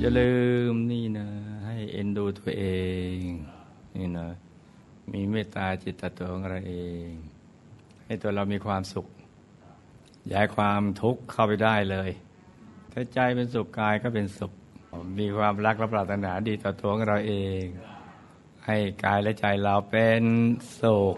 อย่าลืมนี่นะ ให้เอ็นดูตัวเอง นี่นะ มีเมตตาจิตตตัวของเราเอง ให้ตัวเรามีความสุขย้ายความทุกข์เข้าไปได้เลยถ้าใจเป็นสุขกายก็เป็นสุข มีความรักและปรารถนาดีต่อตัวของเราเอง ให้กายและใจเราเป็นสุข